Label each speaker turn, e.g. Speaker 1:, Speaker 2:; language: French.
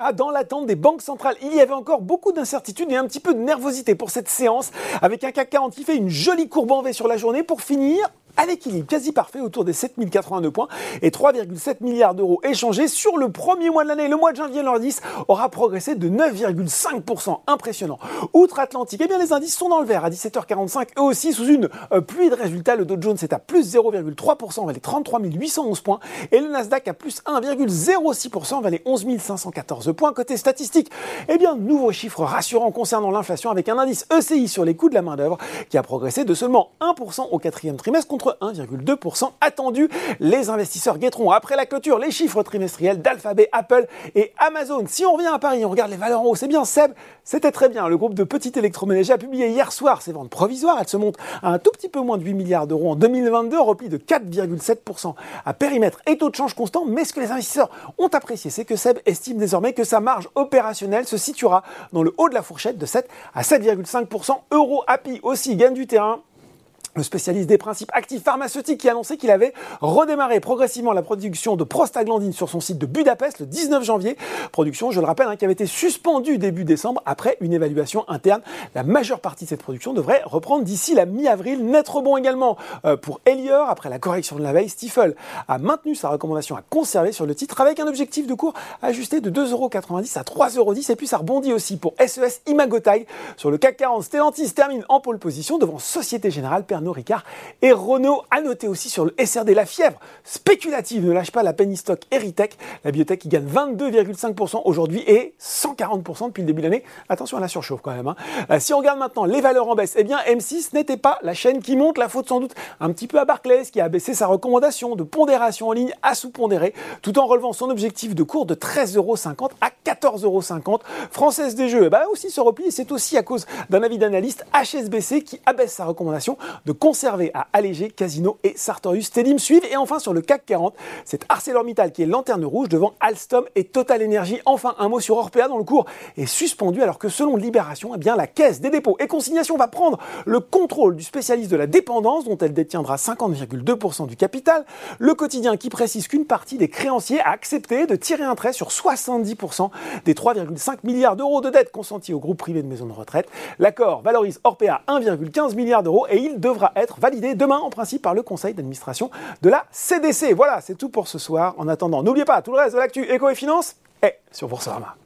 Speaker 1: Ah, dans l'attente des banques centrales, il y avait encore beaucoup d'incertitudes et un petit peu de nervosité pour cette séance, avec un CAC 40 qui fait une jolie courbe en V sur la journée pour finir à l'équilibre quasi parfait autour des 7082 points et 3,7 milliards d'euros échangés sur le premier mois de l'année. Le mois de janvier, l'indice aura progressé de 9,5%. Impressionnant. Outre-Atlantique, eh bien, les indices sont dans le vert à 17h45, eux aussi sous une euh, pluie de résultats. Le Dow Jones est à plus 0,3% vers les 33 811 points et le Nasdaq à plus 1,06% vers les 11 514 points. Côté statistique, eh bien, nouveau chiffre rassurant concernant l'inflation avec un indice ECI sur les coûts de la main-d'œuvre qui a progressé de seulement 1% au quatrième trimestre contre 1,2% attendu. Les investisseurs guetteront après la clôture les chiffres trimestriels d'Alphabet, Apple et Amazon. Si on revient à Paris, on regarde les valeurs en haut, c'est bien Seb, c'était très bien. Le groupe de petits électroménagers a publié hier soir ses ventes provisoires. Elles se montent à un tout petit peu moins de 8 milliards d'euros en 2022, repli de 4,7% à périmètre et taux de change constant. Mais ce que les investisseurs ont apprécié, c'est que Seb estime désormais que sa marge opérationnelle se situera dans le haut de la fourchette de 7 à 7,5%. Euro Happy aussi gagne du terrain le spécialiste des principes actifs pharmaceutiques qui a annoncé qu'il avait redémarré progressivement la production de prostaglandine sur son site de Budapest le 19 janvier. Production, je le rappelle, hein, qui avait été suspendue début décembre après une évaluation interne. La majeure partie de cette production devrait reprendre d'ici la mi-avril. Net rebond également euh, pour Elior après la correction de la veille. Stifel a maintenu sa recommandation à conserver sur le titre avec un objectif de cours ajusté de 2,90€ à 3,10€ et puis ça rebondit aussi pour SES Imagotag sur le CAC 40. Stellantis termine en pole position devant Société Générale Pernod Ricard et Renault. A noté aussi sur le SRD la fièvre spéculative. Ne lâche pas la penny stock Eritech, la biotech qui gagne 22,5% aujourd'hui et 140% depuis le début de l'année. Attention à la surchauffe quand même. Hein. Euh, si on regarde maintenant les valeurs en baisse, eh bien M6 n'était pas la chaîne qui monte. La faute sans doute un petit peu à Barclays qui a baissé sa recommandation de pondération en ligne à sous-pondéré tout en relevant son objectif de cours de 13,50€ à 14,50€. Française des Jeux, bah aussi se repli et c'est aussi à cause d'un avis d'analyste HSBC qui abaisse sa recommandation de conserver à alléger Casino et Sartorius. Tedim suivent et enfin sur le CAC 40, c'est ArcelorMittal qui est lanterne rouge devant Alstom et Total Energy. Enfin un mot sur Orpea dont le cours est suspendu alors que selon Libération, eh bien la Caisse des dépôts et consignations va prendre le contrôle du spécialiste de la dépendance dont elle détiendra 50,2% du capital. Le quotidien qui précise qu'une partie des créanciers a accepté de tirer un trait sur 70% des 3,5 milliards d'euros de dettes consenties au groupe privé de maisons de retraite. L'accord valorise Orpea 1,15 milliard d'euros et il devra être validé demain en principe par le conseil d'administration de la CDC. Voilà, c'est tout pour ce soir. En attendant, n'oubliez pas, tout le reste de l'actu éco et finance est sur Boursorama.